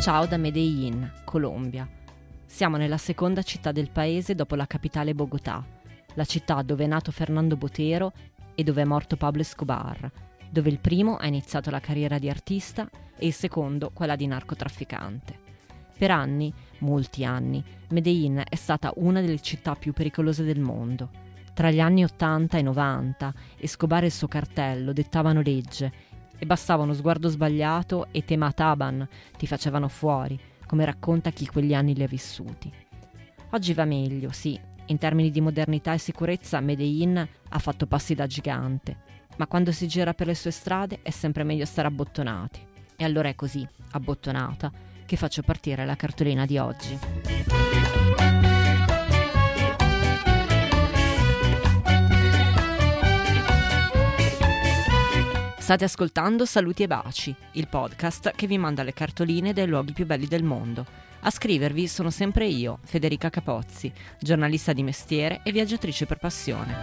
Ciao da Medellin, Colombia. Siamo nella seconda città del paese dopo la capitale Bogotà, la città dove è nato Fernando Botero e dove è morto Pablo Escobar, dove il primo ha iniziato la carriera di artista e il secondo quella di narcotrafficante. Per anni, molti anni, Medellin è stata una delle città più pericolose del mondo. Tra gli anni 80 e 90, Escobar e il suo cartello dettavano legge e bastava uno sguardo sbagliato e te mataban, ti facevano fuori, come racconta chi quegli anni li ha vissuti. Oggi va meglio, sì, in termini di modernità e sicurezza Medellin ha fatto passi da gigante, ma quando si gira per le sue strade è sempre meglio stare abbottonati. E allora è così, abbottonata, che faccio partire la cartolina di oggi. State ascoltando Saluti e Baci, il podcast che vi manda le cartoline dei luoghi più belli del mondo. A scrivervi sono sempre io, Federica Capozzi, giornalista di mestiere e viaggiatrice per passione.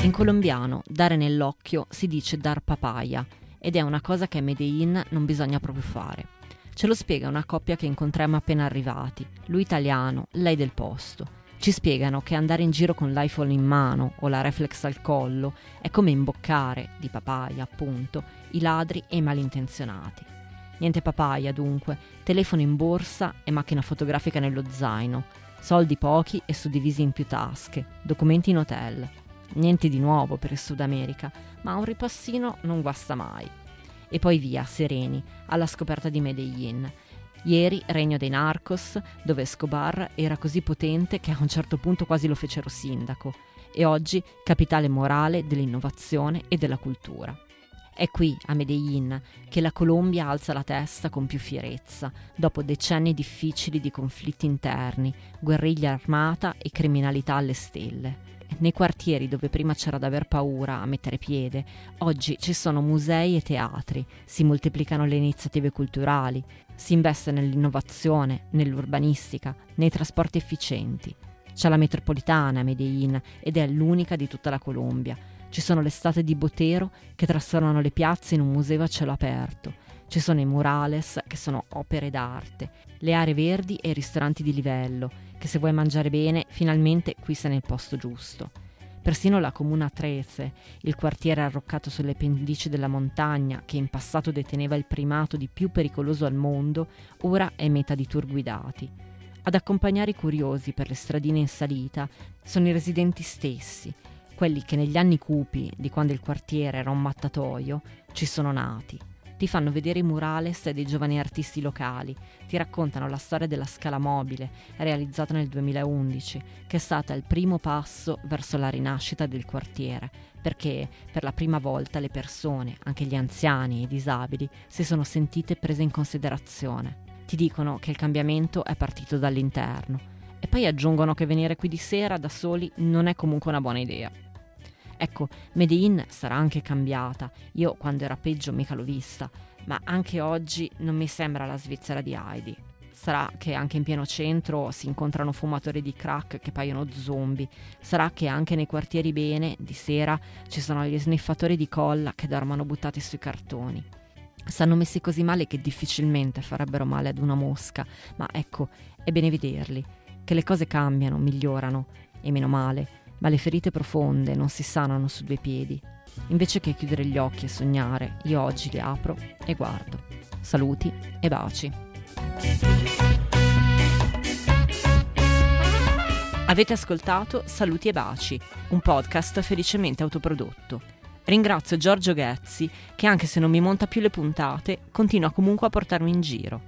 In colombiano, dare nell'occhio si dice dar papaya ed è una cosa che a Medellin non bisogna proprio fare. Ce lo spiega una coppia che incontriamo appena arrivati, lui italiano, lei del posto. Ci spiegano che andare in giro con l'iPhone in mano o la reflex al collo è come imboccare, di papaya appunto, i ladri e i malintenzionati. Niente papaya dunque, telefono in borsa e macchina fotografica nello zaino, soldi pochi e suddivisi in più tasche, documenti in hotel. Niente di nuovo per il Sud America, ma un ripassino non guasta mai e poi via, sereni, alla scoperta di Medellin. Ieri regno dei narcos, dove Escobar era così potente che a un certo punto quasi lo fecero sindaco, e oggi capitale morale dell'innovazione e della cultura. È qui, a Medellin, che la Colombia alza la testa con più fierezza, dopo decenni difficili di conflitti interni, guerriglia armata e criminalità alle stelle. Nei quartieri dove prima c'era da aver paura a mettere piede, oggi ci sono musei e teatri, si moltiplicano le iniziative culturali, si investe nell'innovazione, nell'urbanistica, nei trasporti efficienti. C'è la metropolitana a Medellin ed è l'unica di tutta la Colombia. Ci sono le statue di Botero che trasformano le piazze in un museo a cielo aperto. Ci sono i murales che sono opere d'arte, le aree verdi e i ristoranti di livello, che se vuoi mangiare bene, finalmente qui sei nel posto giusto. Persino la Comuna 13, il quartiere arroccato sulle pendici della montagna che in passato deteneva il primato di più pericoloso al mondo, ora è meta di tour guidati. Ad accompagnare i curiosi per le stradine in salita sono i residenti stessi, quelli che negli anni cupi, di quando il quartiere era un mattatoio, ci sono nati ti fanno vedere i murales dei giovani artisti locali, ti raccontano la storia della scala mobile, realizzata nel 2011, che è stata il primo passo verso la rinascita del quartiere, perché per la prima volta le persone, anche gli anziani e i disabili, si sono sentite prese in considerazione. Ti dicono che il cambiamento è partito dall'interno e poi aggiungono che venire qui di sera da soli non è comunque una buona idea. Ecco, Medellin sarà anche cambiata. Io quando era peggio mica l'ho vista, ma anche oggi non mi sembra la Svizzera di Heidi. Sarà che anche in pieno centro si incontrano fumatori di crack che paiono zombie. Sarà che anche nei quartieri bene, di sera, ci sono gli sniffatori di colla che dormono buttati sui cartoni. Stanno messi così male che difficilmente farebbero male ad una mosca, ma ecco, è bene vederli, che le cose cambiano, migliorano, e meno male ma le ferite profonde non si sanano su due piedi. Invece che chiudere gli occhi e sognare, io oggi li apro e guardo. Saluti e baci. Avete ascoltato Saluti e Baci, un podcast felicemente autoprodotto. Ringrazio Giorgio Ghezzi che anche se non mi monta più le puntate, continua comunque a portarmi in giro.